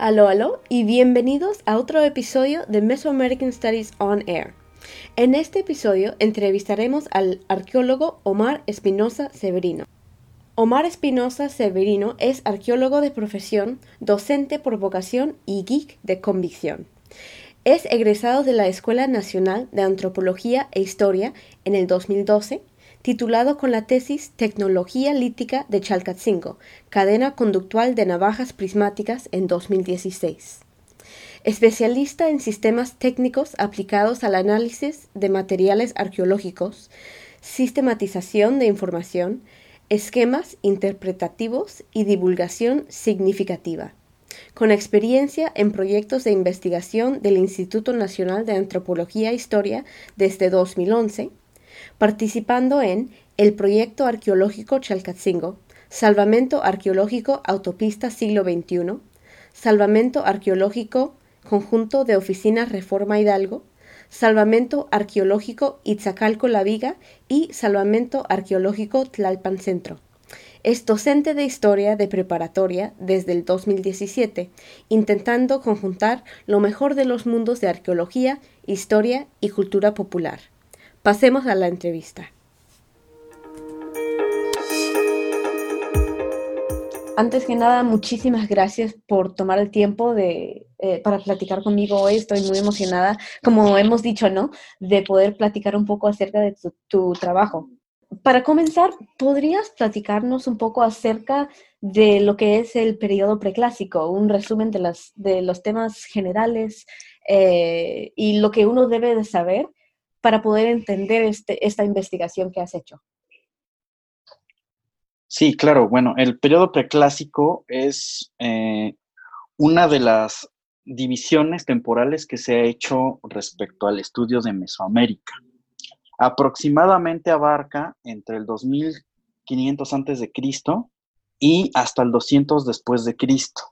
Aló, aló y bienvenidos a otro episodio de Mesoamerican Studies on Air. En este episodio entrevistaremos al arqueólogo Omar Espinosa Severino. Omar Espinosa Severino es arqueólogo de profesión, docente por vocación y geek de convicción. Es egresado de la Escuela Nacional de Antropología e Historia en el 2012 titulado con la tesis Tecnología lítica de Chalcatzingo, cadena conductual de navajas prismáticas en 2016. Especialista en sistemas técnicos aplicados al análisis de materiales arqueológicos, sistematización de información, esquemas interpretativos y divulgación significativa. Con experiencia en proyectos de investigación del Instituto Nacional de Antropología e Historia desde 2011, participando en el Proyecto Arqueológico Chalcatzingo, Salvamento Arqueológico Autopista Siglo XXI, Salvamento Arqueológico Conjunto de Oficinas Reforma Hidalgo, Salvamento Arqueológico Itzacalco La Viga y Salvamento Arqueológico Tlalpan Centro. Es docente de historia de preparatoria desde el 2017, intentando conjuntar lo mejor de los mundos de arqueología, historia y cultura popular. Pasemos a la entrevista. Antes que nada, muchísimas gracias por tomar el tiempo de, eh, para platicar conmigo hoy. Estoy muy emocionada, como hemos dicho, ¿no? De poder platicar un poco acerca de tu, trabajo. Para comenzar, ¿podrías platicarnos un poco acerca de lo que es el periodo preclásico? Un resumen de, las, de los temas generales eh, y lo que uno debe de saber para poder entender este, esta investigación que has hecho. Sí, claro. Bueno, el periodo preclásico es eh, una de las divisiones temporales que se ha hecho respecto al estudio de Mesoamérica. Aproximadamente abarca entre el 2500 antes de Cristo y hasta el 200 después de Cristo.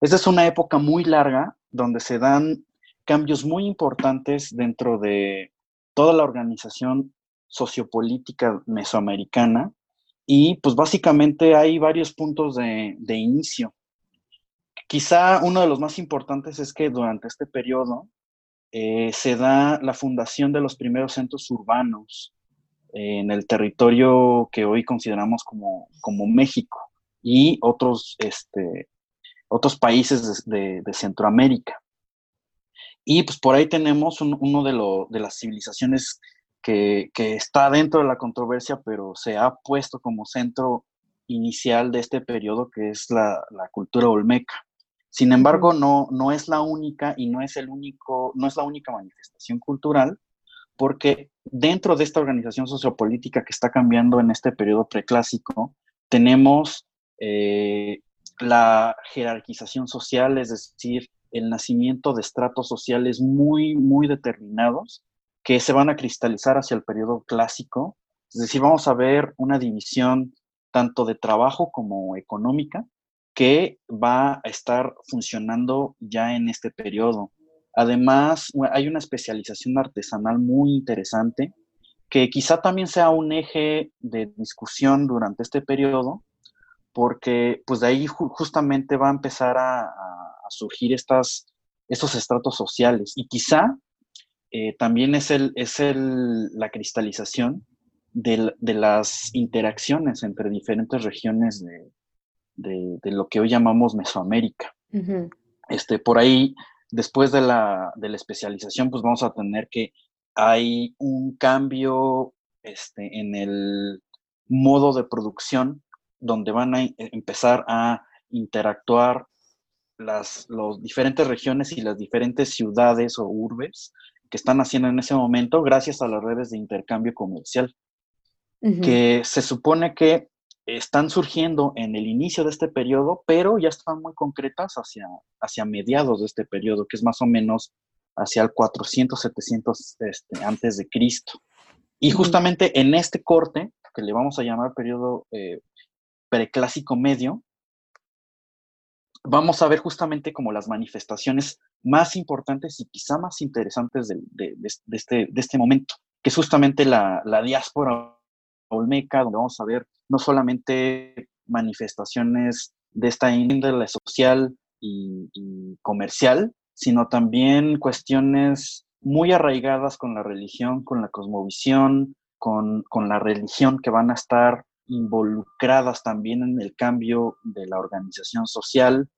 Esta es una época muy larga donde se dan cambios muy importantes dentro de toda la organización sociopolítica mesoamericana y pues básicamente hay varios puntos de, inicio. Quizá uno de los más importantes es que durante este periodo eh, se da la fundación de los primeros centros urbanos en el territorio que hoy consideramos como, como México y otros, este, otros países de Centroamérica. Y pues por ahí tenemos uno de, de las civilizaciones que, está dentro de la controversia, pero se ha puesto como centro inicial de este periodo, que es la, cultura olmeca. Sin embargo, no, no es la única y no es, el único, no es la única manifestación cultural, porque dentro de esta organización sociopolítica que está cambiando en este periodo preclásico, tenemos eh, la jerarquización social, es decir, el nacimiento de estratos sociales muy, muy determinados que se van a cristalizar hacia el periodo clásico. Es decir, vamos a ver una división tanto de trabajo como económica que va a estar funcionando ya en este periodo. Además, hay una especialización artesanal muy interesante que quizá también sea un eje de discusión durante este periodo, porque pues de ahí justamente va a empezar a, surgir estas, estos estratos sociales. Y quizá eh, también es, el, es el, la cristalización de, las interacciones entre diferentes regiones de, lo que hoy llamamos Mesoamérica. este, por ahí, después de la, de la, especialización, pues vamos a tener que hay un cambio este, en el modo de producción donde van a empezar a interactuar las diferentes regiones y las diferentes ciudades o urbes que están haciendo en ese momento gracias a las redes de intercambio comercial, que se supone que están surgiendo en el inicio de este periodo, pero ya están muy concretas hacia, hacia mediados de este periodo, que es más o menos hacia el 400, 700 este, antes de Cristo. Y justamente en este corte, que le vamos a llamar periodo eh, preclásico medio, vamos a ver justamente como las manifestaciones más importantes y quizá más interesantes de, este, de este, momento, que es justamente la, diáspora olmeca, donde vamos a ver no solamente manifestaciones de esta índole social y, comercial, sino también cuestiones muy arraigadas con la religión, con la cosmovisión, con, con, la religión que van a estar involucradas también en el cambio de la organización social.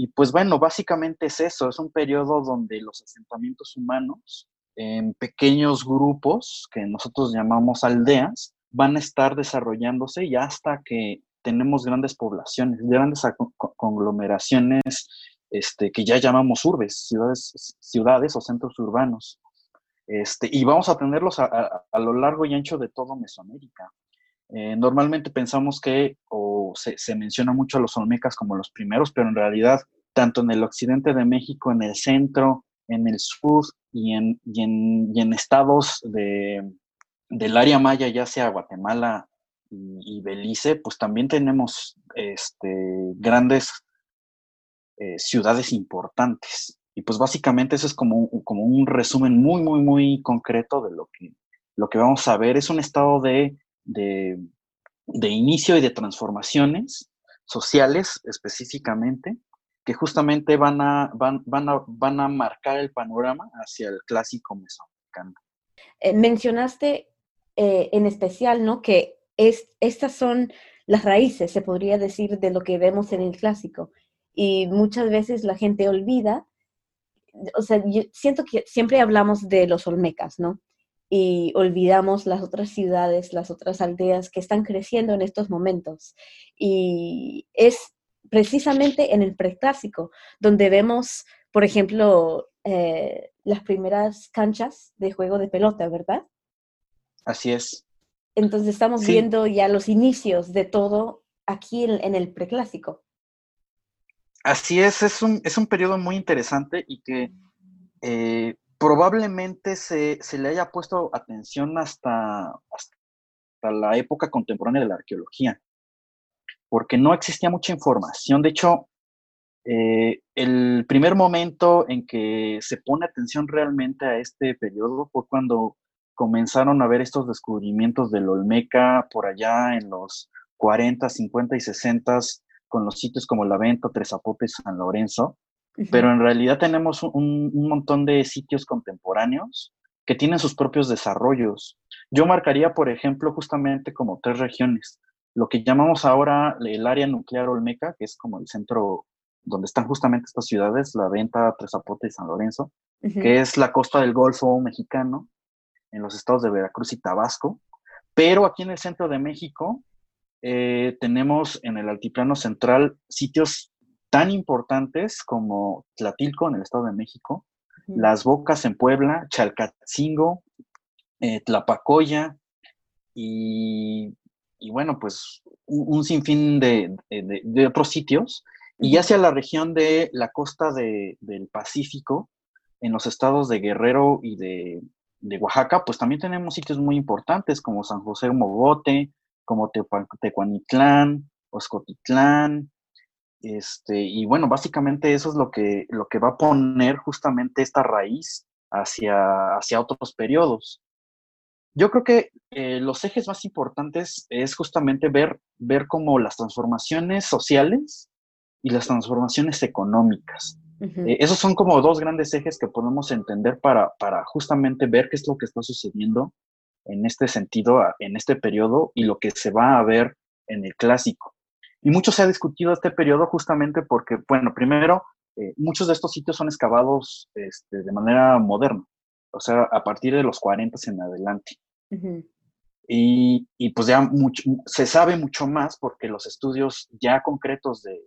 Y pues bueno, básicamente es eso, es un periodo donde los asentamientos humanos en pequeños grupos que nosotros llamamos aldeas van a estar desarrollándose y hasta que tenemos grandes poblaciones, grandes conglomeraciones este, que ya llamamos urbes, ciudades, ciudades o centros urbanos. Este, y vamos a tenerlos a, lo largo y ancho de todo Mesoamérica. Eh, normalmente pensamos que, o se, menciona mucho a los olmecas como los primeros, pero en realidad, tanto en el occidente de México, en el centro, en el sur y en, y en, y en estados de, del área maya, ya sea Guatemala y, Belice, pues también tenemos este, grandes eh, ciudades importantes. Y pues básicamente eso es como, como un resumen muy, muy, muy concreto de lo que, lo que vamos a ver. Es un estado de, de, de inicio y de transformaciones sociales específicamente, que justamente van a, van, van, van a marcar el panorama hacia el clásico mesoamericano. Eh, mencionaste eh, en especial, ¿no? Que es, estas son las raíces, se podría decir, de lo que vemos en el clásico. Y muchas veces la gente olvida, o sea, yo siento que siempre hablamos de los olmecas, ¿no? Y olvidamos las otras ciudades, las otras aldeas que están creciendo en estos momentos. Y es precisamente en el preclásico donde vemos, por ejemplo, eh, las primeras canchas de juego de pelota, ¿verdad? Así es. Entonces estamos viendo ya los inicios de todo aquí en, el preclásico. Así es, es un, es un periodo muy interesante y que eh, probablemente se, le haya puesto atención hasta, hasta la época contemporánea de la arqueología, porque no existía mucha información. De hecho, eh, el primer momento en que se pone atención realmente a este periodo fue cuando comenzaron a ver estos descubrimientos del Olmeca por allá en los 40, 50 y 60 con los sitios como La Venta, Tres San Lorenzo, pero en realidad tenemos un, montón de sitios contemporáneos que tienen sus propios desarrollos. Yo marcaría, por ejemplo, justamente como tres regiones. Lo que llamamos ahora el área nuclear Olmeca, que es como el centro donde están justamente estas ciudades, La Venta, Tres y San Lorenzo, que es la costa del Golfo mexicano, en los estados de Veracruz y Tabasco, pero aquí en el centro de México eh, tenemos en el altiplano central sitios tan importantes como Tlatilco en el estado de México, Las Bocas en Puebla, Chalcatzingo, eh, Tlapacoya y, bueno, pues un, sinfín de, otros sitios. Y hacia la región de la costa del Pacífico, en los estados de Guerrero y de, de Oaxaca, pues también tenemos sitios muy importantes como San José Mogote, como Tecuanitlán, Oscotitlán, este, y bueno, básicamente eso es lo que, lo que va a poner justamente esta raíz hacia, hacia otros periodos. Yo creo que eh, los ejes más importantes es justamente ver, ver cómo las transformaciones sociales y las transformaciones económicas eh, esos son como dos grandes ejes que podemos entender para, para justamente ver qué es lo que está sucediendo en este sentido, en este periodo y lo que se va a ver en el clásico. Y mucho se ha discutido este periodo justamente porque, bueno, primero, eh, muchos de estos sitios son excavados este, de manera moderna, o sea, a partir de los 40 en adelante. y, y, pues ya mucho, se sabe mucho más porque los estudios ya concretos de,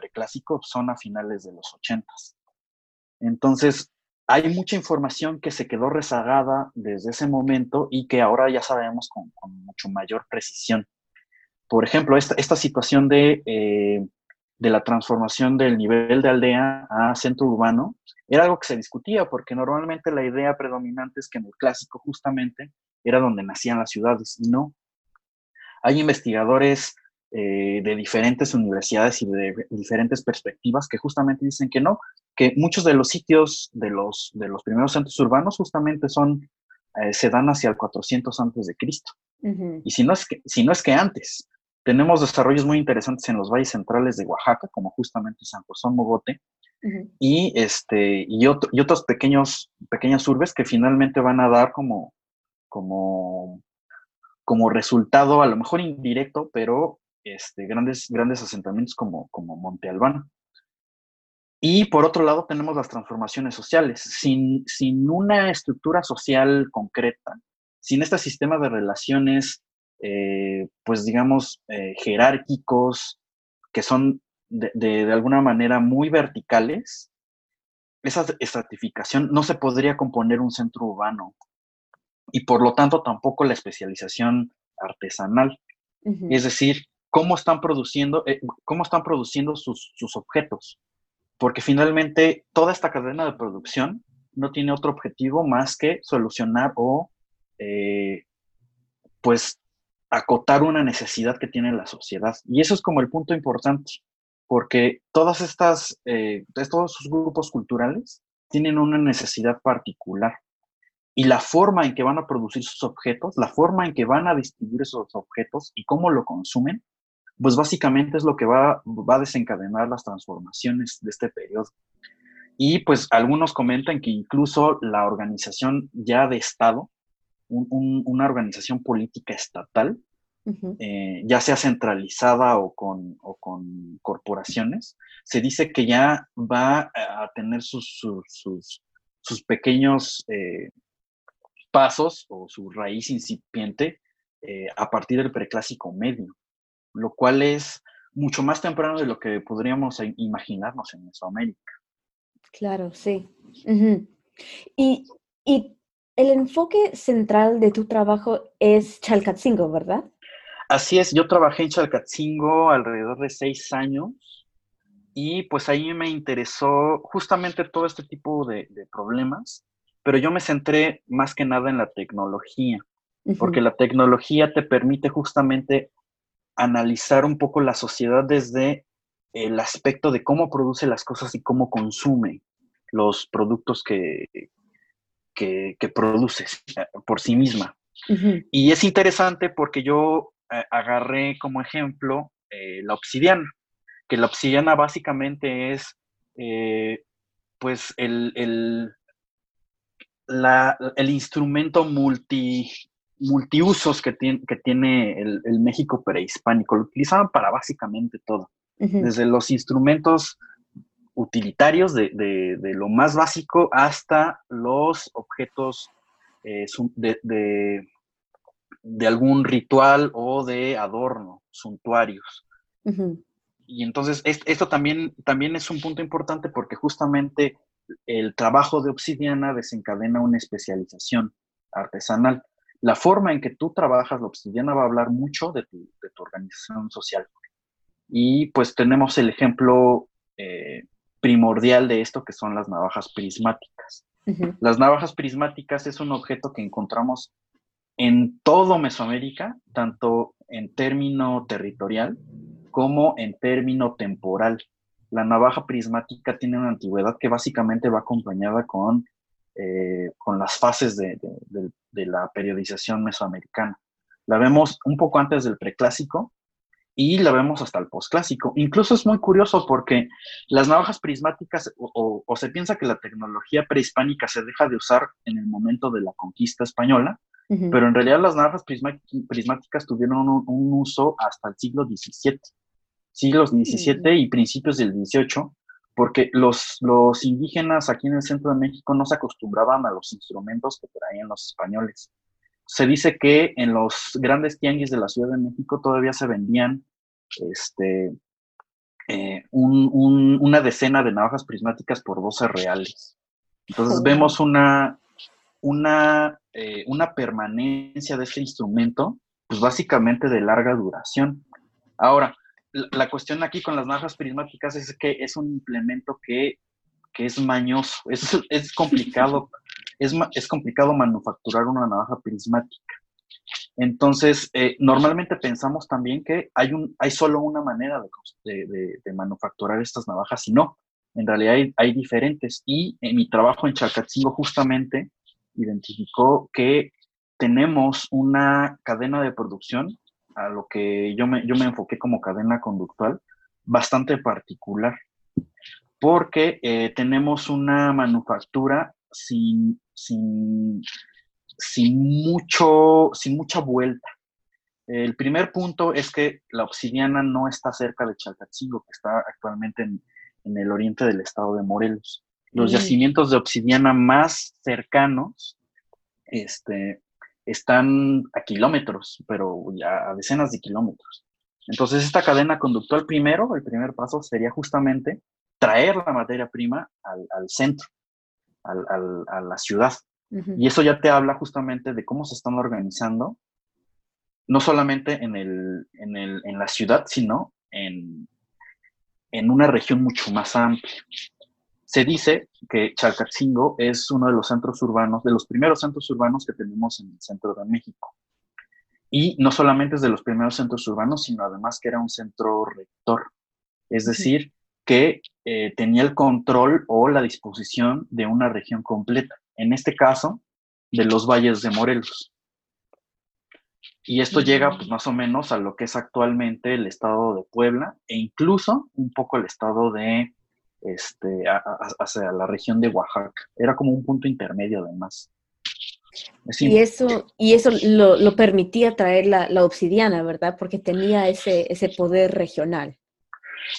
preclásico son a finales de los 80. Entonces, hay mucha información que se quedó rezagada desde ese momento y que ahora ya sabemos con, mucho mayor precisión. Por ejemplo, esta, esta situación de, eh, de la transformación del nivel de aldea a centro urbano era algo que se discutía porque normalmente la idea predominante es que en el clásico justamente era donde nacían las ciudades y no. Hay investigadores eh, de diferentes universidades y de diferentes perspectivas que justamente dicen que no, que muchos de los sitios de los, de los primeros centros urbanos justamente son, eh, se dan hacia el 400 antes de Cristo. Y si no, es que, si no es que antes, Tenemos desarrollos muy interesantes en los valles centrales de Oaxaca, como justamente San José Mogote, y, este, y, y otros pequeños, pequeñas urbes que finalmente van a dar como, como, como resultado, a lo mejor indirecto, pero este, grandes, grandes asentamientos como, como Monte Albán. Y por otro lado tenemos las transformaciones sociales. Sin, sin una estructura social concreta, sin este sistema de relaciones, eh, pues digamos, eh, jerárquicos, que son de, de, alguna manera muy verticales, esa estratificación no se podría componer un centro urbano y por lo tanto tampoco la especialización artesanal. Es decir, cómo están produciendo, eh, cómo están produciendo sus, sus objetos. Porque finalmente toda esta cadena de producción no tiene otro objetivo más que solucionar o eh, pues acotar una necesidad que tiene la sociedad. Y eso es como el punto importante, porque todas estas, eh, todos sus grupos culturales tienen una necesidad particular. Y la forma en que van a producir sus objetos, la forma en que van a distribuir esos objetos y cómo lo consumen, pues básicamente es lo que va, va a desencadenar las transformaciones de este periodo. Y pues algunos comentan que incluso la organización ya de Estado, una organización política estatal, eh, ya sea centralizada o con, o con, corporaciones, se dice que ya va a tener sus, sus, sus, pequeños eh, pasos o su raíz incipiente eh, a partir del preclásico medio lo cual es mucho más temprano de lo que podríamos imaginarnos en Mesoamérica. Claro, sí. y, el enfoque central de tu trabajo es Chalcatzingo, ¿verdad? Así es, yo trabajé en Chalcatzingo alrededor de seis años y pues ahí me interesó justamente todo este tipo de, problemas, pero yo me centré más que nada en la tecnología, porque la tecnología te permite justamente analizar un poco la sociedad desde el aspecto de cómo produce las cosas y cómo consume los productos que, que, produce eh, por sí misma. Y es interesante porque yo eh, agarré como ejemplo eh, la obsidiana, que la obsidiana básicamente es pues el, el, el instrumento multi, multiusos que tiene, que tiene el, México prehispánico. Lo utilizaban para básicamente todo, desde los instrumentos utilitarios de, lo más básico hasta los objetos eh, de, de, algún ritual o de adorno, suntuarios. Y entonces esto también, también es un punto importante porque justamente el trabajo de obsidiana desencadena una especialización artesanal la forma en que tú trabajas la obsidiana va a hablar mucho de tu, organización social. Y pues tenemos el ejemplo eh, primordial de esto que son las navajas prismáticas. Las navajas prismáticas es un objeto que encontramos en todo Mesoamérica, tanto en término territorial como en término temporal. La navaja prismática tiene una antigüedad que básicamente va acompañada con eh, con las fases de, la periodización mesoamericana. La vemos un poco antes del preclásico y la vemos hasta el posclásico. Incluso es muy curioso porque las navajas prismáticas, o, se piensa que la tecnología prehispánica se deja de usar en el momento de la conquista española, pero en realidad las navajas prismáticas tuvieron un, uso hasta el siglo XVII, siglos XVII y principios del XVIII, porque los, los indígenas aquí en el centro de México no se acostumbraban a los instrumentos que traían los españoles. Se dice que en los grandes tianguis de la Ciudad de México todavía se vendían este, eh, una decena de navajas prismáticas por 12 reales. Entonces vemos una, una, eh, una permanencia de este instrumento, pues básicamente de larga duración. Ahora, la, cuestión aquí con las navajas prismáticas es que es un implemento que, es mañoso, es, es complicado, es, es, complicado manufacturar una navaja prismática. Entonces, eh, normalmente pensamos también que hay, un, hay solo una manera de, de, manufacturar estas navajas y no, en realidad hay, hay, diferentes. Y en mi trabajo en Chalcatzingo justamente identificó que tenemos una cadena de producción a lo que yo me, yo me enfoqué como cadena conductual, bastante particular, porque eh, tenemos una manufactura sin, sin, sin, mucho, sin mucha vuelta. El primer punto es que la obsidiana no está cerca de Chalcatzingo, que está actualmente en, el oriente del estado de Morelos. Los mm. yacimientos de obsidiana más cercanos este, están a kilómetros, pero ya a decenas de kilómetros. Entonces, esta cadena conductual, primero, el primer paso sería justamente traer la materia prima al, centro, a la ciudad. Y eso ya te habla justamente de cómo se están organizando no solamente en, el, en, el, en la ciudad, sino en, en una región mucho más amplia. Se dice que Chalcatzingo es uno de los centros urbanos, de los primeros centros urbanos que tenemos en el centro de México. Y no solamente es de los primeros centros urbanos, sino además que era un centro rector. Es decir, que eh, tenía el control o la disposición de una región completa. En este caso, de los valles de Morelos. Y esto llega pues más o menos a lo que es actualmente el estado de Puebla e incluso un poco el estado de, este, hacia la región de Oaxaca. Era como un punto intermedio además. y eso, y eso lo, permitía traer la, obsidiana, ¿verdad? Porque tenía ese, ese poder regional.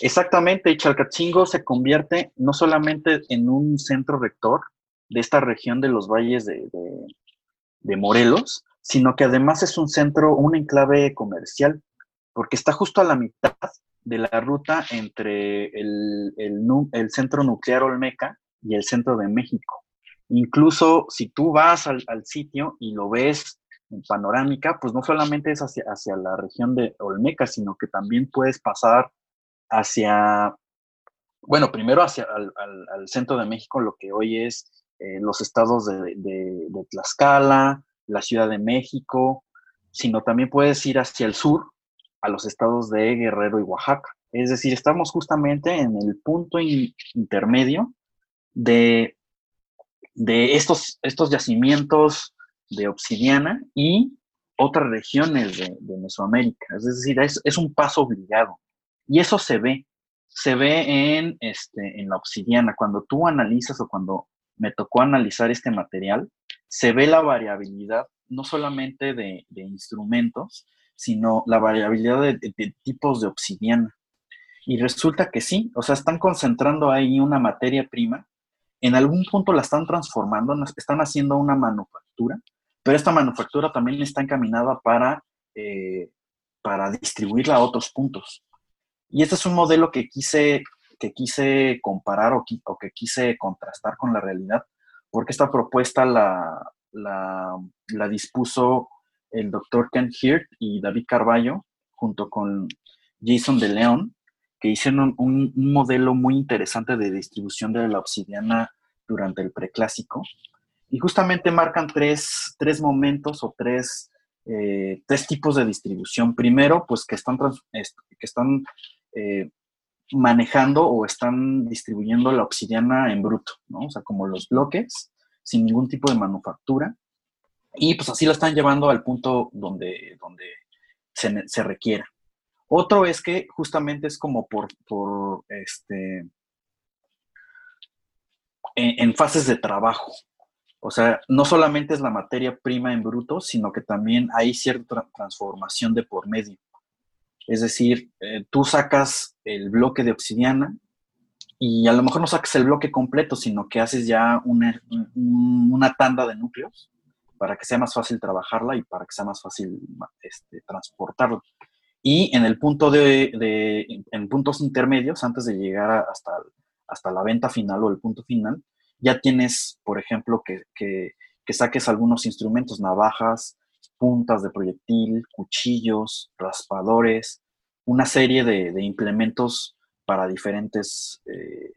Exactamente, y Chalcatzingo se convierte no solamente en un centro rector de esta región de los valles de, de Morelos, sino que además es un centro, un enclave comercial, porque está justo a la mitad de la ruta entre el, centro nuclear Olmeca y el centro de México. Incluso si tú vas al, sitio y lo ves en panorámica, pues no solamente es hacia, hacia la región de Olmeca, sino que también puedes pasar hacia, bueno, primero hacia al, centro de México, lo que hoy es eh, los estados de, de Tlaxcala, la Ciudad de México, sino también puedes ir hacia el sur, a los estados de Guerrero y Oaxaca. Es decir, estamos justamente en el punto intermedio de, de estos, estos yacimientos de obsidiana y otras regiones de, Mesoamérica. Es decir, es, un paso obligado. Y eso se ve, se ve en, este, en la obsidiana. Cuando tú analizas o cuando me tocó analizar este material, se ve la variabilidad no solamente de, instrumentos, sino la variabilidad de, tipos de obsidiana. Y resulta que sí, o sea, están concentrando ahí una materia prima, en algún punto la están transformando, están haciendo una manufactura, pero esta manufactura también está encaminada para, eh, para distribuirla a otros puntos. Y este es un modelo que quise, que quise comparar o que quise contrastar con la realidad, porque esta propuesta la, la, dispuso el doctor Ken Hirt y David Carballo, junto con Jason de León, que hicieron un, modelo muy interesante de distribución de la obsidiana durante el preclásico. Y justamente marcan tres, momentos o tres, eh, tres, tipos de distribución. Primero, pues que están, que están eh, manejando o están distribuyendo la obsidiana en bruto, ¿no? O sea, como los bloques, sin ningún tipo de manufactura. Y pues así la están llevando al punto donde, donde se, requiera. Otro es que justamente es como por, por este, en, fases de trabajo. O sea, no solamente es la materia prima en bruto, sino que también hay cierta transformación de por medio. Es decir, eh, tú sacas el bloque de obsidiana y a lo mejor no sacas el bloque completo, sino que haces ya una, una tanda de núcleos para que sea más fácil trabajarla y para que sea más fácil este, transportarla. Y en el punto de, en puntos intermedios, antes de llegar hasta, hasta la venta final o el punto final, ya tienes, por ejemplo, que, que saques algunos instrumentos, navajas, puntas de proyectil, cuchillos, raspadores, una serie de, implementos para diferentes, eh,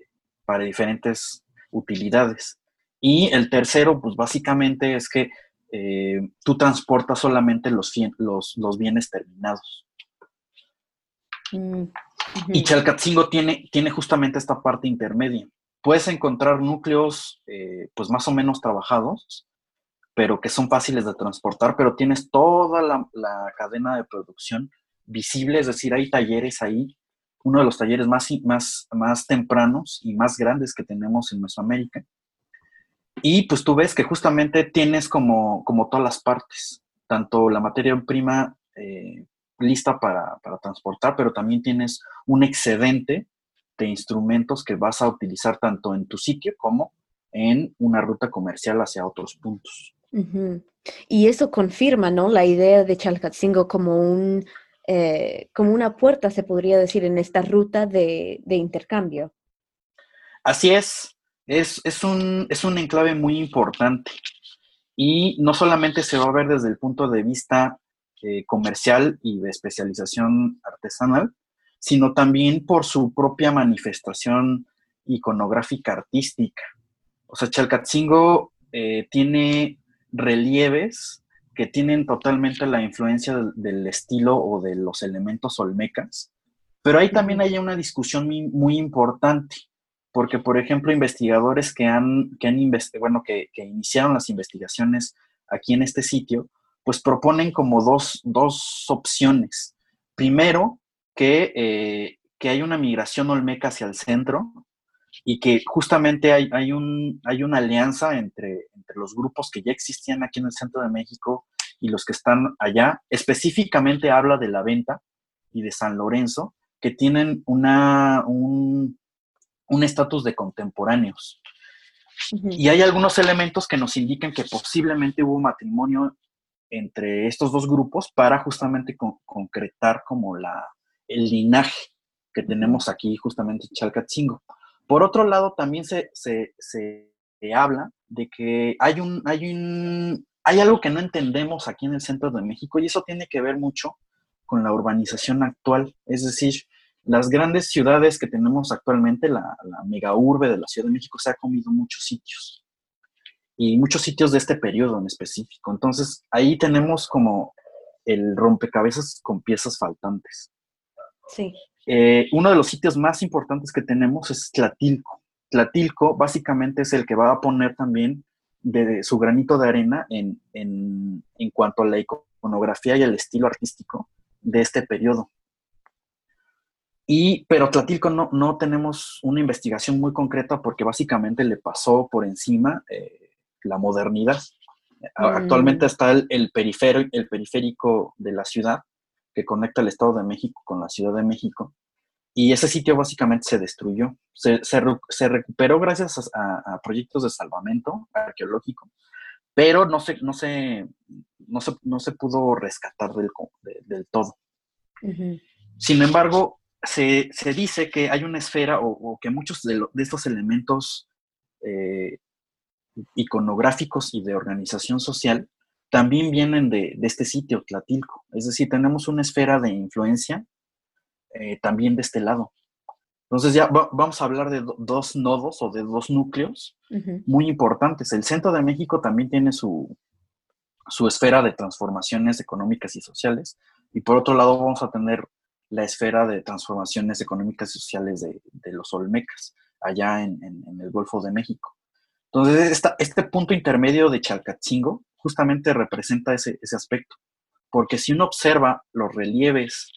para diferentes utilidades. Y el tercero, pues básicamente es que eh, tú transportas solamente los, los, los bienes terminados. Mm, y Chalcatzingo tiene, tiene justamente esta parte intermedia. Puedes encontrar núcleos, eh, pues más o menos trabajados, pero que son fáciles de transportar, pero tienes toda la, cadena de producción visible, es decir, hay talleres ahí, uno de los talleres más, más, más tempranos y más grandes que tenemos en Mesoamérica. Y pues tú ves que justamente tienes como, como todas las partes, tanto la materia prima eh, lista para, para, transportar, pero también tienes un excedente de instrumentos que vas a utilizar tanto en tu sitio como en una ruta comercial hacia otros puntos. Y eso confirma, ¿no? La idea de Chalcatzingo como un eh, como una puerta, se podría decir, en esta ruta de, intercambio. Así es. Es, es, un, es un enclave muy importante. Y no solamente se va a ver desde el punto de vista eh, comercial y de especialización artesanal, sino también por su propia manifestación iconográfica artística. O sea, Chalcatzingo eh, tiene relieves que tienen totalmente la influencia del, estilo o de los elementos olmecas, pero ahí también hay una discusión muy, importante, porque por ejemplo investigadores que han, que han bueno, que, iniciaron las investigaciones aquí en este sitio, pues proponen como dos, dos opciones. Primero, que, eh, que hay una migración olmeca hacia el centro y que justamente hay, hay, un, hay una alianza entre, entre los grupos que ya existían aquí en el centro de México y los que están allá. Específicamente habla de la venta y de San Lorenzo, que tienen una, un estatus de contemporáneos. Y hay algunos elementos que nos indican que posiblemente hubo matrimonio entre estos dos grupos para justamente concretar como la, el linaje que tenemos aquí justamente en Chalcatzingo. Por otro lado, también se, habla de que hay, un, hay, un, hay algo que no entendemos aquí en el centro de México y eso tiene que ver mucho con la urbanización actual. Es decir, las grandes ciudades que tenemos actualmente, la, la mega urbe de la Ciudad de México, se ha comido muchos sitios y muchos sitios de este periodo en específico. Entonces, ahí tenemos como el rompecabezas con piezas faltantes. Sí. Eh, uno de los sitios más importantes que tenemos es Tlatilco. Tlatilco básicamente es el que va a poner también de, su granito de arena en, cuanto a la iconografía y el estilo artístico de este periodo. Y, pero Tlatilco no, no tenemos una investigación muy concreta porque básicamente le pasó por encima eh, la modernidad. Mm. Actualmente está el, el, el periférico de la ciudad, que conecta el Estado de México con la Ciudad de México. Y ese sitio básicamente se destruyó. Se, se, recuperó gracias a, proyectos de salvamento arqueológico, pero no se, no se, no se, no se pudo rescatar del, del todo. Sin embargo, se, se, dice que hay una esfera o, que muchos de, de, estos elementos eh, iconográficos y de organización social también vienen de, este sitio, Tlatilco. Es decir, tenemos una esfera de influencia eh, también de este lado. Entonces ya vamos a hablar de dos nodos o de dos núcleos muy importantes. El centro de México también tiene su, su esfera de transformaciones económicas y sociales. Y por otro lado vamos a tener la esfera de transformaciones económicas y sociales de, los Olmecas, allá en, el Golfo de México. Entonces, este punto intermedio de Chalcatzingo justamente representa ese, aspecto. Porque si uno observa los relieves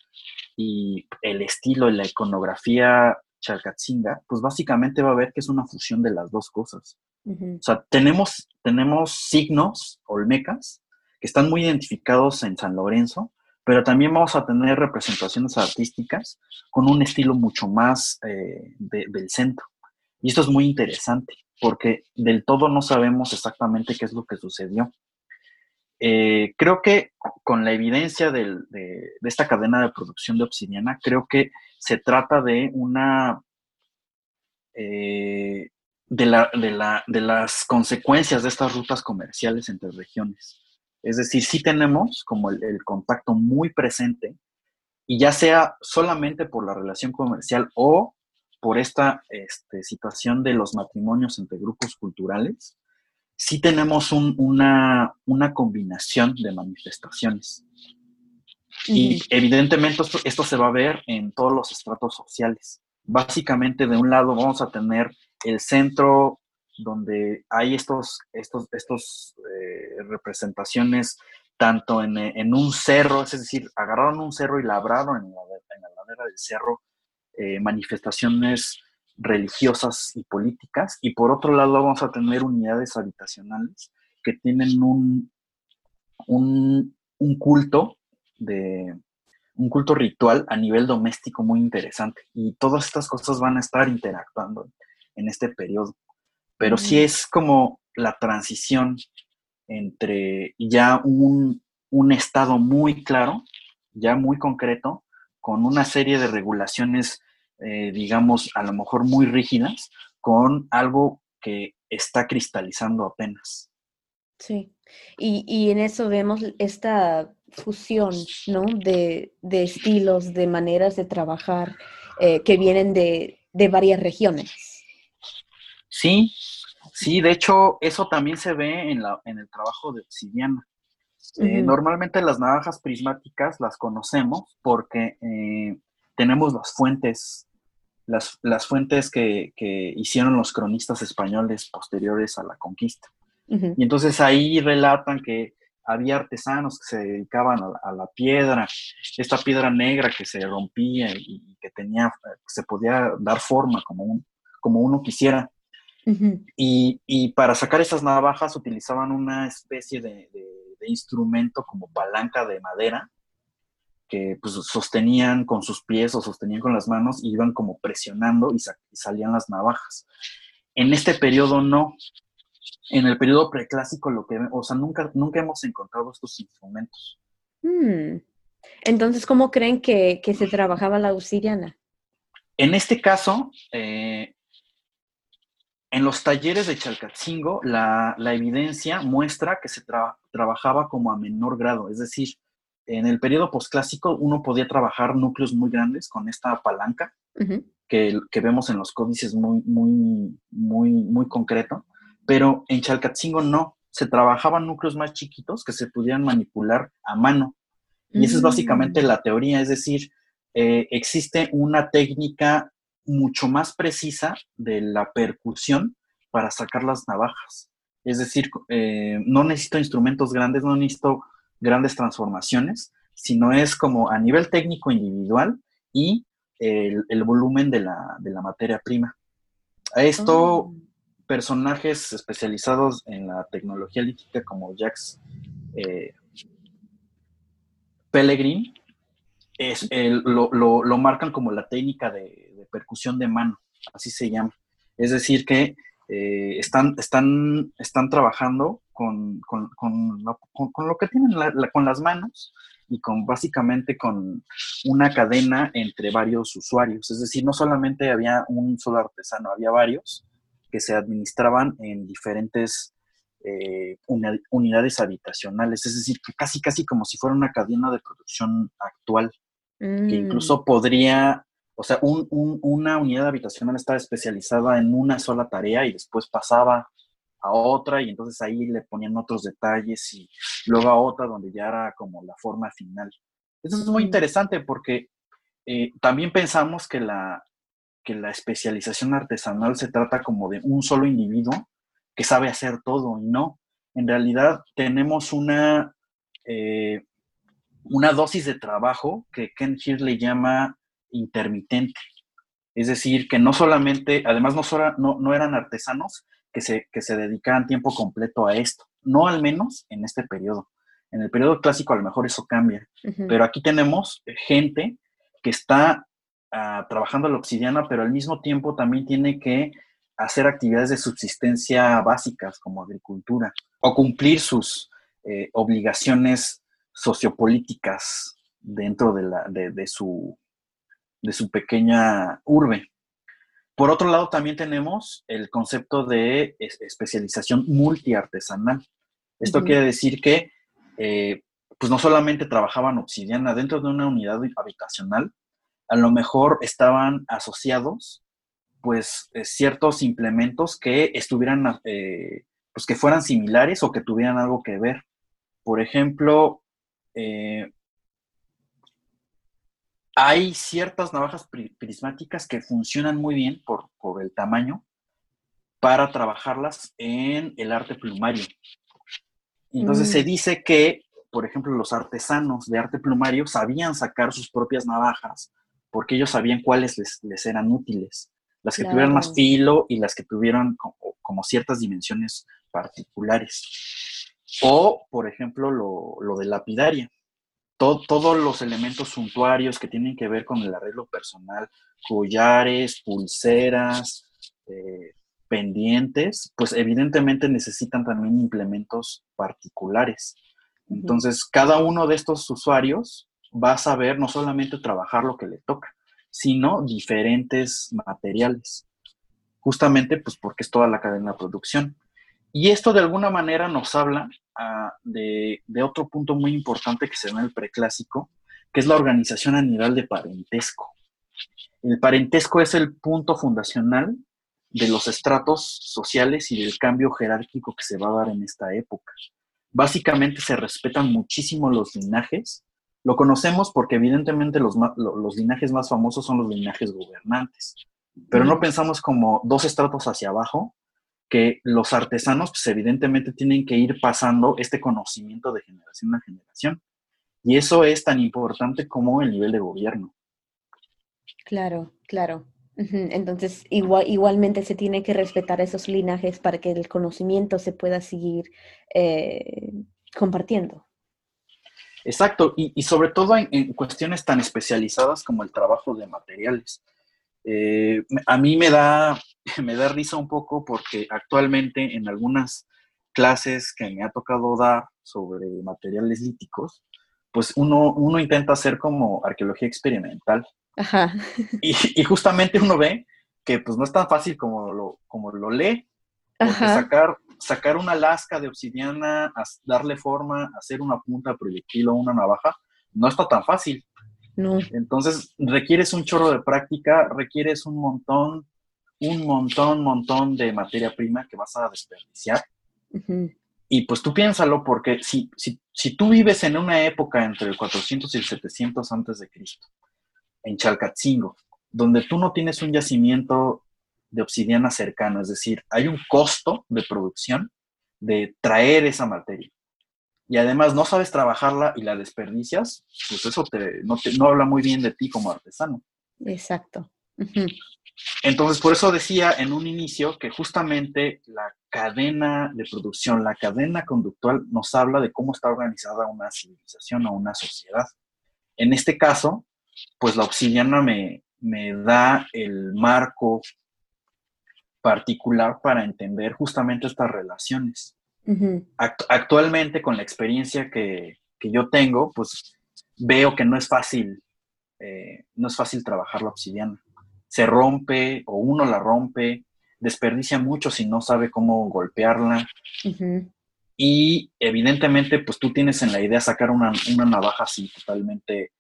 y el estilo y la iconografía chalcatzinga, pues básicamente va a ver que es una fusión de las dos cosas. O sea, tenemos, tenemos signos olmecas que están muy identificados en San Lorenzo, pero también vamos a tener representaciones artísticas con un estilo mucho más eh, del centro. Y esto es muy interesante, porque del todo no sabemos exactamente qué es lo que sucedió. Eh, creo que con la evidencia de, esta cadena de producción de obsidiana, creo que se trata de una... Eh, de, las consecuencias de estas rutas comerciales entre regiones. Es decir, sí tenemos como el, contacto muy presente y ya sea solamente por la relación comercial o por esta este, situación de los matrimonios entre grupos culturales, sí tenemos una, combinación de manifestaciones. Y evidentemente esto, se va a ver en todos los estratos sociales. Básicamente, de un lado vamos a tener el centro donde hay estos, estos, estos eh, representaciones tanto en, un cerro, es decir, agarraron un cerro y labraron en la, en la ladera del cerro eh, manifestaciones religiosas y políticas, y por otro lado vamos a tener unidades habitacionales que tienen un, un, un culto de un culto ritual a nivel doméstico muy interesante y todas estas cosas van a estar interactuando en este periodo. Pero sí es como la transición entre ya un, un estado muy claro, ya muy concreto, con una serie de regulaciones, eh, digamos, a lo mejor muy rígidas, con algo que está cristalizando apenas. Sí, y, en eso vemos esta fusión, ¿no? De, estilos, de maneras de trabajar eh, que vienen de, varias regiones. Sí, sí, de hecho, eso también se ve en, la, en el trabajo de obsidiana. Eh, normalmente las navajas prismáticas las conocemos porque eh, tenemos las fuentes, las, las fuentes que, hicieron los cronistas españoles posteriores a la conquista. Y entonces ahí relatan que había artesanos que se dedicaban a la, piedra, esta piedra negra que se rompía y, que tenía, se podía dar forma como, como uno quisiera. y, para sacar esas navajas utilizaban una especie de de instrumento como palanca de madera que pues, sostenían con sus pies o sostenían con las manos y iban como presionando y, salían las navajas. En este periodo no. En el periodo preclásico lo que, o sea, nunca, nunca hemos encontrado estos instrumentos. Hmm. Entonces, ¿cómo creen que, se trabajaba la obsidiana? En este caso, eh, en los talleres de Chalcatzingo, la, evidencia muestra que se trabajaba como a menor grado, es decir, en el periodo posclásico uno podía trabajar núcleos muy grandes con esta palanca que, vemos en los códices muy, muy, muy, muy concreto, pero en Chalcatzingo no, se trabajaban núcleos más chiquitos que se pudieran manipular a mano. Y esa es básicamente mm. la teoría, es decir, eh, existe una técnica mucho más precisa de la percusión para sacar las navajas. Es decir, eh, no necesito instrumentos grandes, no necesito grandes transformaciones, sino es como a nivel técnico individual y el, volumen de la, materia prima. A esto, oh. personajes especializados en la tecnología lítica como Jax eh, Pellegrin es, lo, lo, marcan como la técnica de, percusión de mano, así se llama. Es decir, que eh, están, están, están trabajando con, lo, que tienen con las manos y con básicamente con una cadena entre varios usuarios. Es decir, no solamente había un solo artesano, había varios que se administraban en diferentes eh, unidades habitacionales. Es decir, que casi, casi como si fuera una cadena de producción actual, que mm. incluso podría o sea, una unidad habitacional estaba especializada en una sola tarea y después pasaba a otra y entonces ahí le ponían otros detalles y luego a otra donde ya era como la forma final. Eso es muy interesante porque eh, también pensamos que la, que la especialización artesanal se trata como de un solo individuo que sabe hacer todo y no. En realidad tenemos una, eh, una dosis de trabajo que Ken le llama intermitente. Es decir, que no solamente, además no, no, eran artesanos que se, que se dedicaban tiempo completo a esto, no al menos en este periodo. En el periodo clásico a lo mejor eso cambia, pero aquí tenemos gente que está ah, trabajando la obsidiana, pero al mismo tiempo también tiene que hacer actividades de subsistencia básicas como agricultura o cumplir sus eh, obligaciones sociopolíticas dentro de, la, de, su, de su pequeña urbe. Por otro lado, también tenemos el concepto de especialización multiartesanal. Esto quiere decir que, eh, pues no solamente trabajaban obsidiana dentro de una unidad habitacional, a lo mejor estaban asociados, pues, eh, ciertos implementos que estuvieran, eh, pues, que fueran similares o que tuvieran algo que ver. Por ejemplo, hay ciertas navajas prismáticas que funcionan muy bien por, el tamaño para trabajarlas en el arte plumario. Entonces se mm. dice que, por ejemplo, los artesanos de arte plumario sabían sacar sus propias navajas porque ellos sabían cuáles les, eran útiles, las que tuvieran más filo y las que tuvieran como, ciertas dimensiones particulares. O, por ejemplo, lo, lo de lapidaria. Todos los elementos suntuarios que tienen que ver con el arreglo personal, collares, pulseras, eh, pendientes, pues evidentemente necesitan también implementos particulares. Entonces, cada uno de estos usuarios va a saber no solamente trabajar lo que le toca, sino diferentes materiales. Justamente, pues porque es toda la cadena de producción. Y esto de alguna manera nos habla ah, de, de, otro punto muy importante que se da en el preclásico, que es la organización a nivel de parentesco. El parentesco es el punto fundacional de los estratos sociales y del cambio jerárquico que se va a dar en esta época. Básicamente se respetan muchísimo los linajes. Lo conocemos porque evidentemente los, los linajes más famosos son los linajes gobernantes, pero no pensamos como dos estratos hacia abajo, que los artesanos pues evidentemente tienen que ir pasando este conocimiento de generación a generación. Y eso es tan importante como el nivel de gobierno. Claro, claro. Entonces, igual, igualmente se tiene que respetar esos linajes para que el conocimiento se pueda seguir eh, compartiendo. Exacto, y, sobre todo en, cuestiones tan especializadas como el trabajo de materiales. Eh, a mí me da, me da risa un poco porque actualmente en algunas clases que me ha tocado dar sobre materiales líticos, pues uno, uno intenta hacer como arqueología experimental. Ajá. Y, justamente uno ve que pues no es tan fácil como lo, como lo lee. Porque sacar, sacar una lasca de obsidiana, darle forma, hacer una punta proyectil o una navaja, no está tan fácil. No. Entonces, requieres un chorro de práctica, requieres un montón, un montón, montón de materia prima que vas a desperdiciar. Y pues tú piénsalo, porque si, si, si, tú vives en una época entre el 400 y el 700 antes de Cristo, en Chalcatzingo, donde tú no tienes un yacimiento de obsidiana cercano, es decir, hay un costo de producción de traer esa materia. Y además no sabes trabajarla y la desperdicias, pues eso te, no, te, no habla muy bien de ti como artesano. Exacto. Entonces, por eso decía en un inicio que justamente la cadena de producción, la cadena conductual nos habla de cómo está organizada una civilización o una sociedad. En este caso, pues la obsidiana me, da el marco particular para entender justamente estas relaciones. Actualmente, con la experiencia que, yo tengo, pues veo que no es fácil, eh, no es fácil trabajar la obsidiana. Se rompe o uno la rompe, desperdicia mucho si no sabe cómo golpearla. Y evidentemente, pues tú tienes en la idea sacar una, una navaja así totalmente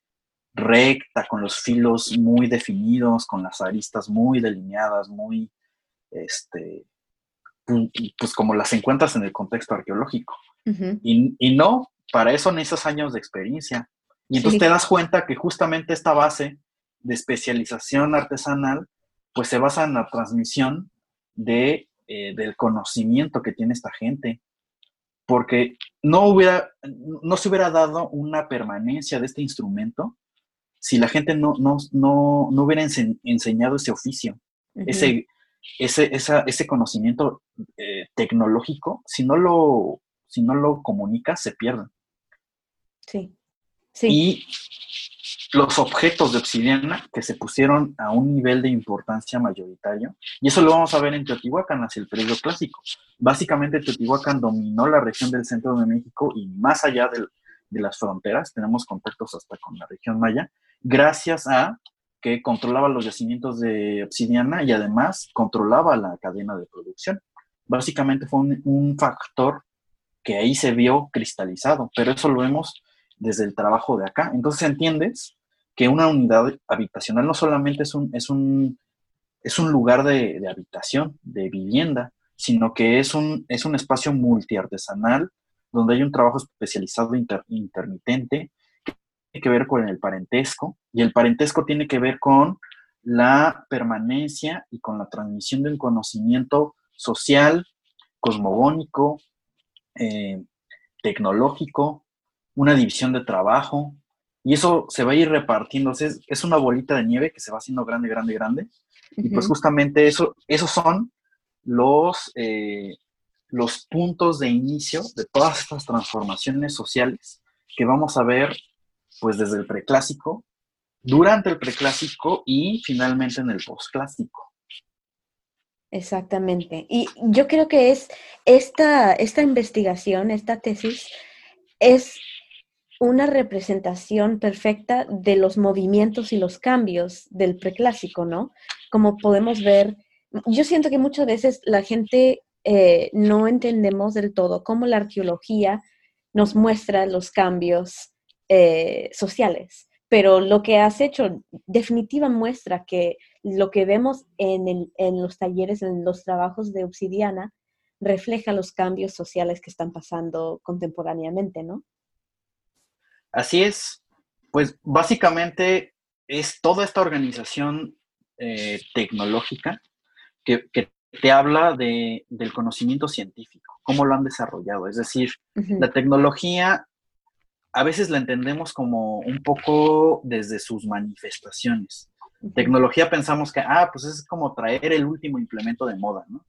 recta, con los filos muy definidos, con las aristas muy delineadas, muy, este, pues como las encuentras en el contexto arqueológico. y, no, para eso necesitas años de experiencia. Y entonces te das cuenta que justamente esta base de especialización artesanal, pues se basa en la transmisión de, eh, del conocimiento que tiene esta gente. Porque no, hubiera, no se hubiera dado una permanencia de este instrumento si la gente no, no, no, no hubiera enseñado ese oficio, ese, ese, ese conocimiento eh, tecnológico, si no, lo, si no lo comunicas, se pierden. Sí. sí. Y los objetos de obsidiana que se pusieron a un nivel de importancia mayoritario, y eso lo vamos a ver en Teotihuacán hacia el periodo clásico. Básicamente Teotihuacán dominó la región del centro de México y más allá del, de las fronteras, tenemos contactos hasta con la región maya, gracias a que controlaba los yacimientos de obsidiana y además controlaba la cadena de producción. Básicamente fue un, factor que ahí se vio cristalizado, pero eso lo vemos desde el trabajo de acá. Entonces entiendes que una unidad habitacional no solamente es un, es un, es un lugar de, habitación, de vivienda, sino que es un, es un espacio multiartesanal donde hay un trabajo especializado intermitente que ver con el parentesco y el parentesco tiene que ver con la permanencia y con la transmisión de un conocimiento social, cosmogónico, eh, tecnológico, una división de trabajo, y eso se va a ir repartiendo. Es, es una bolita de nieve que se va haciendo grande, grande, grande. Y pues justamente eso, esos son los, eh, los puntos de inicio de todas estas transformaciones sociales que vamos a ver pues desde el preclásico, durante el preclásico y finalmente en el posclásico. Exactamente. Y yo creo que es esta, esta investigación, esta tesis, es una representación perfecta de los movimientos y los cambios del preclásico, ¿no? Como podemos ver, yo siento que muchas veces la gente eh, no entendemos del todo cómo la arqueología nos muestra los cambios eh, sociales, pero lo que has hecho definitiva muestra que lo que vemos en, en los talleres, en los trabajos de obsidiana, refleja los cambios sociales que están pasando contemporáneamente, ¿no? Así es, pues básicamente es toda esta organización eh, tecnológica que, te habla de, del conocimiento científico, cómo lo han desarrollado. Es decir, la tecnología a veces la entendemos como un poco desde sus manifestaciones. Tecnología pensamos que, ah, pues es como traer el último implemento de moda, ¿no?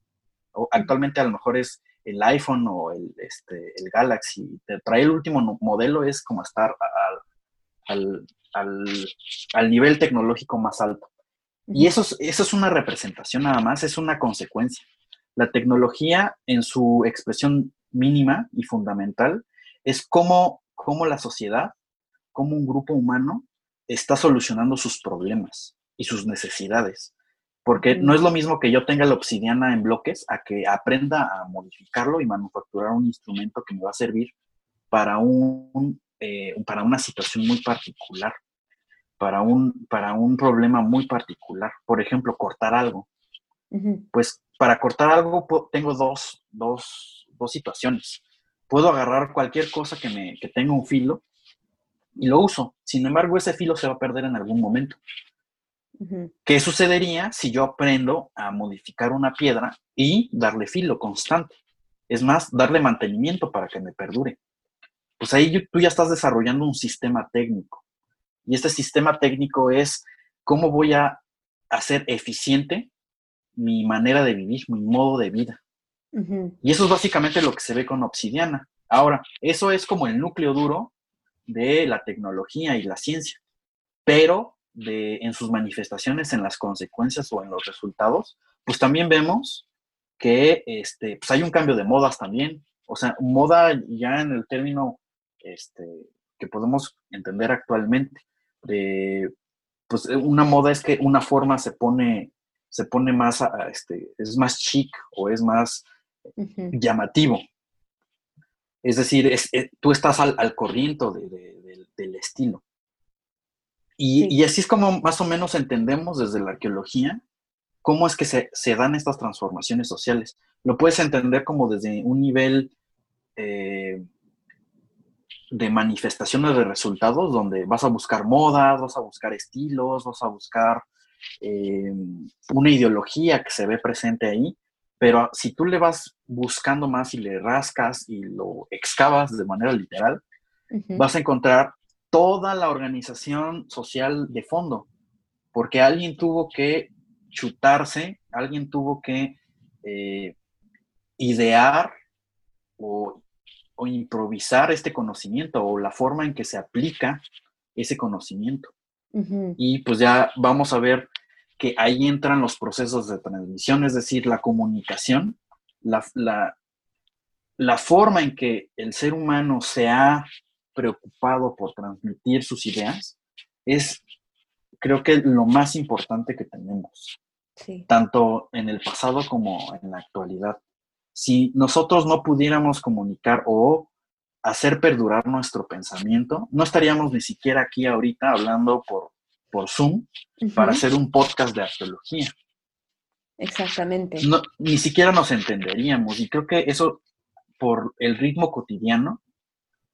O actualmente a lo mejor es el iPhone o el, este, el Galaxy, te trae el último modelo es como estar al, al, nivel tecnológico más alto. Y eso es, eso es una representación nada más, es una consecuencia. La tecnología en su expresión mínima y fundamental es cómo, cómo la sociedad, cómo un grupo humano está solucionando sus problemas y sus necesidades. Porque no es lo mismo que yo tenga la obsidiana en bloques a que aprenda a modificarlo y manufacturar un instrumento que me va a servir para, un, eh, para una situación muy particular, para un, para un problema muy particular. Por ejemplo, cortar algo. Pues para cortar algo tengo dos, dos, dos, situaciones. Puedo agarrar cualquier cosa que, me, que tenga un filo y lo uso. Sin embargo, ese filo se va a perder en algún momento. ¿Qué sucedería si yo aprendo a modificar una piedra y darle filo constante? Es más, darle mantenimiento para que me perdure. Pues ahí tú ya estás desarrollando un sistema técnico. Y este sistema técnico es cómo voy a hacer eficiente mi manera de vivir, mi modo de vida. Y eso es básicamente lo que se ve con obsidiana. Ahora, eso es como el núcleo duro de la tecnología y la ciencia. Pero en sus manifestaciones, en las consecuencias o en los resultados, pues también vemos que este, pues hay un cambio de modas también. O sea, moda ya en el término este, que podemos entender actualmente. pues una moda es que una forma se pone, se pone más, este, es más chic o es más llamativo. Es decir, es, eh, tú estás al, al corriente del estilo. Y, así es como más o menos entendemos desde la arqueología cómo es que se, dan estas transformaciones sociales. Lo puedes entender como desde un nivel eh, de manifestaciones de resultados, donde vas a buscar modas, vas a buscar estilos, vas a buscar eh, una ideología que se ve presente ahí, pero si tú le vas buscando más y le rascas y lo excavas de manera literal, vas a encontrar toda la organización social de fondo, porque alguien tuvo que chutarse, alguien tuvo que eh, idear o, improvisar este conocimiento o la forma en que se aplica ese conocimiento. Y pues ya vamos a ver que ahí entran los procesos de transmisión, es decir, la comunicación, la, la forma en que el ser humano se ha preocupado por transmitir sus ideas, es creo que lo más importante que tenemos, tanto en el pasado como en la actualidad. Si nosotros no pudiéramos comunicar o hacer perdurar nuestro pensamiento, no estaríamos ni siquiera aquí ahorita hablando por, por Zoom para hacer un podcast de arqueología. Exactamente. ni siquiera nos entenderíamos y creo que eso por el ritmo cotidiano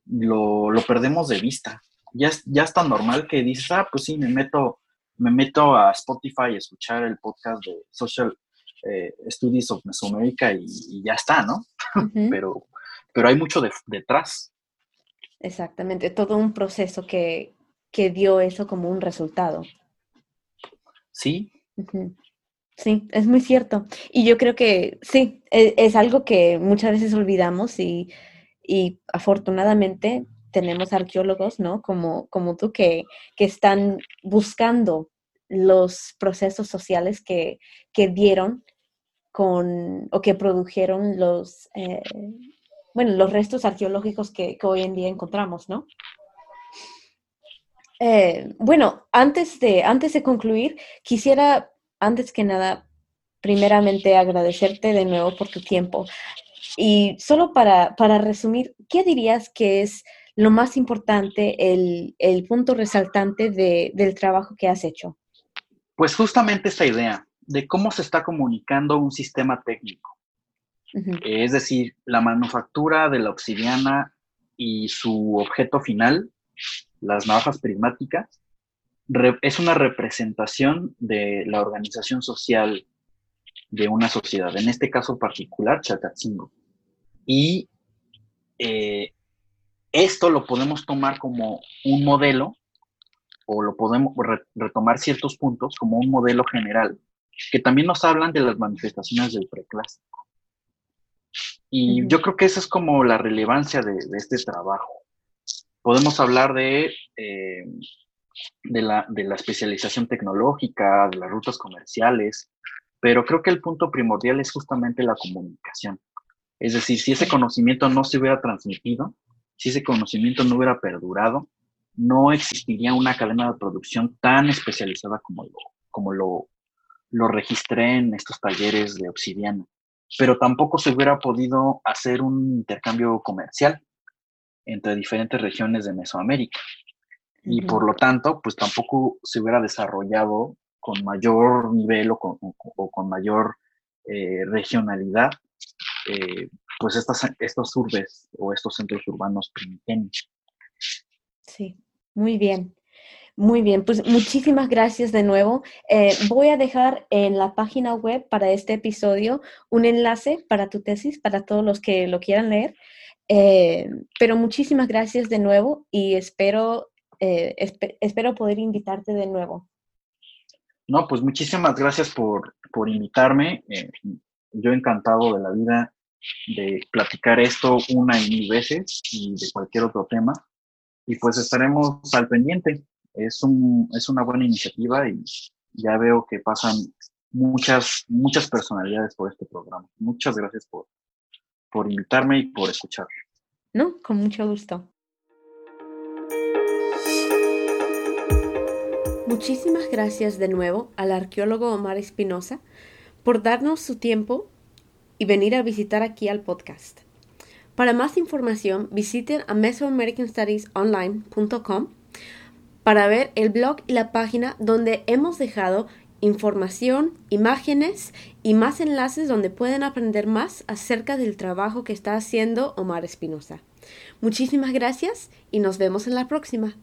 lo, perdemos de vista. Ya es, ya es tan normal que dices, ah, pues sí, me meto, me meto a Spotify a escuchar el podcast de Social eh, Studies of Mesoamerica y, ya está, ¿no? pero, pero hay mucho detrás. Exactamente, todo un proceso que, que, dio eso como un resultado. Sí. Sí, es muy cierto. Y yo creo que sí, es, es algo que muchas veces olvidamos y, y, afortunadamente tenemos arqueólogos, ¿no? Como, como tú, que, que están buscando los procesos sociales que, que dieron con, o que produjeron los, eh, bueno, los restos arqueológicos que, hoy en día encontramos, ¿no? Eh, bueno, antes de, antes de concluir, quisiera, antes que nada, primeramente agradecerte de nuevo por tu tiempo. Y solo para, para resumir, ¿qué dirías que es lo más importante, el, el punto resaltante de, del trabajo que has hecho? Pues justamente esa idea de cómo se está comunicando un sistema técnico. Es decir, la manufactura de la obsidiana y su objeto final, las navajas prismáticas, es una representación de la organización social de una sociedad, en este caso particular, Chacatzingo. Y eh, esto lo podemos tomar como un modelo, o lo podemos retomar ciertos puntos como un modelo general, que también nos hablan de las manifestaciones del preclásico. Y yo creo que esa es como la relevancia de, este trabajo. Podemos hablar de, eh, de, la, de la especialización tecnológica, de las rutas comerciales, pero creo que el punto primordial es justamente la comunicación. Es decir, si ese conocimiento no se hubiera transmitido, si ese conocimiento no hubiera perdurado, no existiría una cadena de producción tan especializada como lo, como lo, lo registré en estos talleres de obsidiana pero tampoco se hubiera podido hacer un intercambio comercial entre diferentes regiones de Mesoamérica. Y por lo tanto, pues tampoco se hubiera desarrollado con mayor nivel o con, mayor eh, regionalidad, eh, pues estas, urbes o estos centros urbanos primigenios. Sí, muy bien. Muy bien, pues muchísimas gracias de nuevo. Eh, voy a dejar en la página web para este episodio un enlace para tu tesis, para todos los que lo quieran leer. Eh, pero muchísimas gracias de nuevo y espero, eh, espero poder invitarte de nuevo. No, pues muchísimas gracias por, por invitarme. yo encantado de la vida de platicar esto una y mil veces y de cualquier otro tema. Y pues estaremos al pendiente es, un, es una buena iniciativa y ya veo que pasan muchas, muchas personalidades por este programa. Muchas gracias por, por invitarme y por escuchar. No, con mucho gusto. Muchísimas gracias de nuevo al arqueólogo Omar Espinosa por darnos su tiempo y venir a visitar aquí al podcast. Para más información, visiten a mesoamericanstudiesonline.com para ver el blog y la página donde hemos dejado información, imágenes y más enlaces donde pueden aprender más acerca del trabajo que está haciendo Omar Espinosa. Muchísimas gracias y nos vemos en la próxima.